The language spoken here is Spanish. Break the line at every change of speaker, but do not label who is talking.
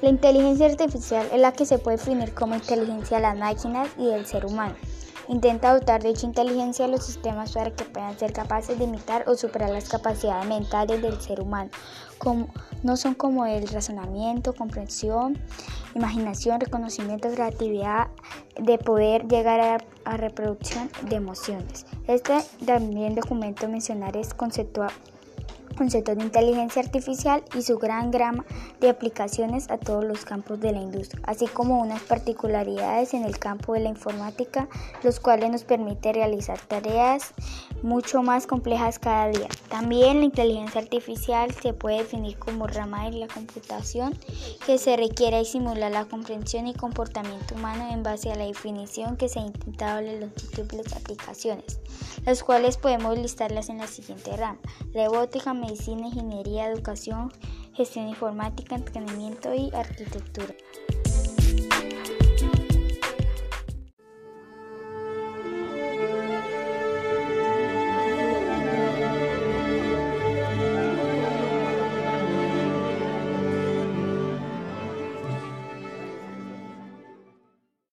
La inteligencia artificial es la que se puede definir como inteligencia de las máquinas y del ser humano. Intenta dotar dicha inteligencia a los sistemas para que puedan ser capaces de imitar o superar las capacidades mentales del ser humano. No son como el razonamiento, comprensión, imaginación, reconocimiento, creatividad, de poder llegar a, a reproducción de emociones. Este también documento mencionar es conceptual conceptos de inteligencia artificial y su gran grama de aplicaciones a todos los campos de la industria, así como unas particularidades en el campo de la informática, los cuales nos permite realizar tareas mucho más complejas cada día. También la inteligencia artificial se puede definir como rama de la computación que se requiere y simular la comprensión y comportamiento humano en base a la definición que se ha intentado en las múltiples aplicaciones, las cuales podemos listarlas en la siguiente rama: robótica, medicina, ingeniería, educación, gestión informática, entrenamiento y arquitectura.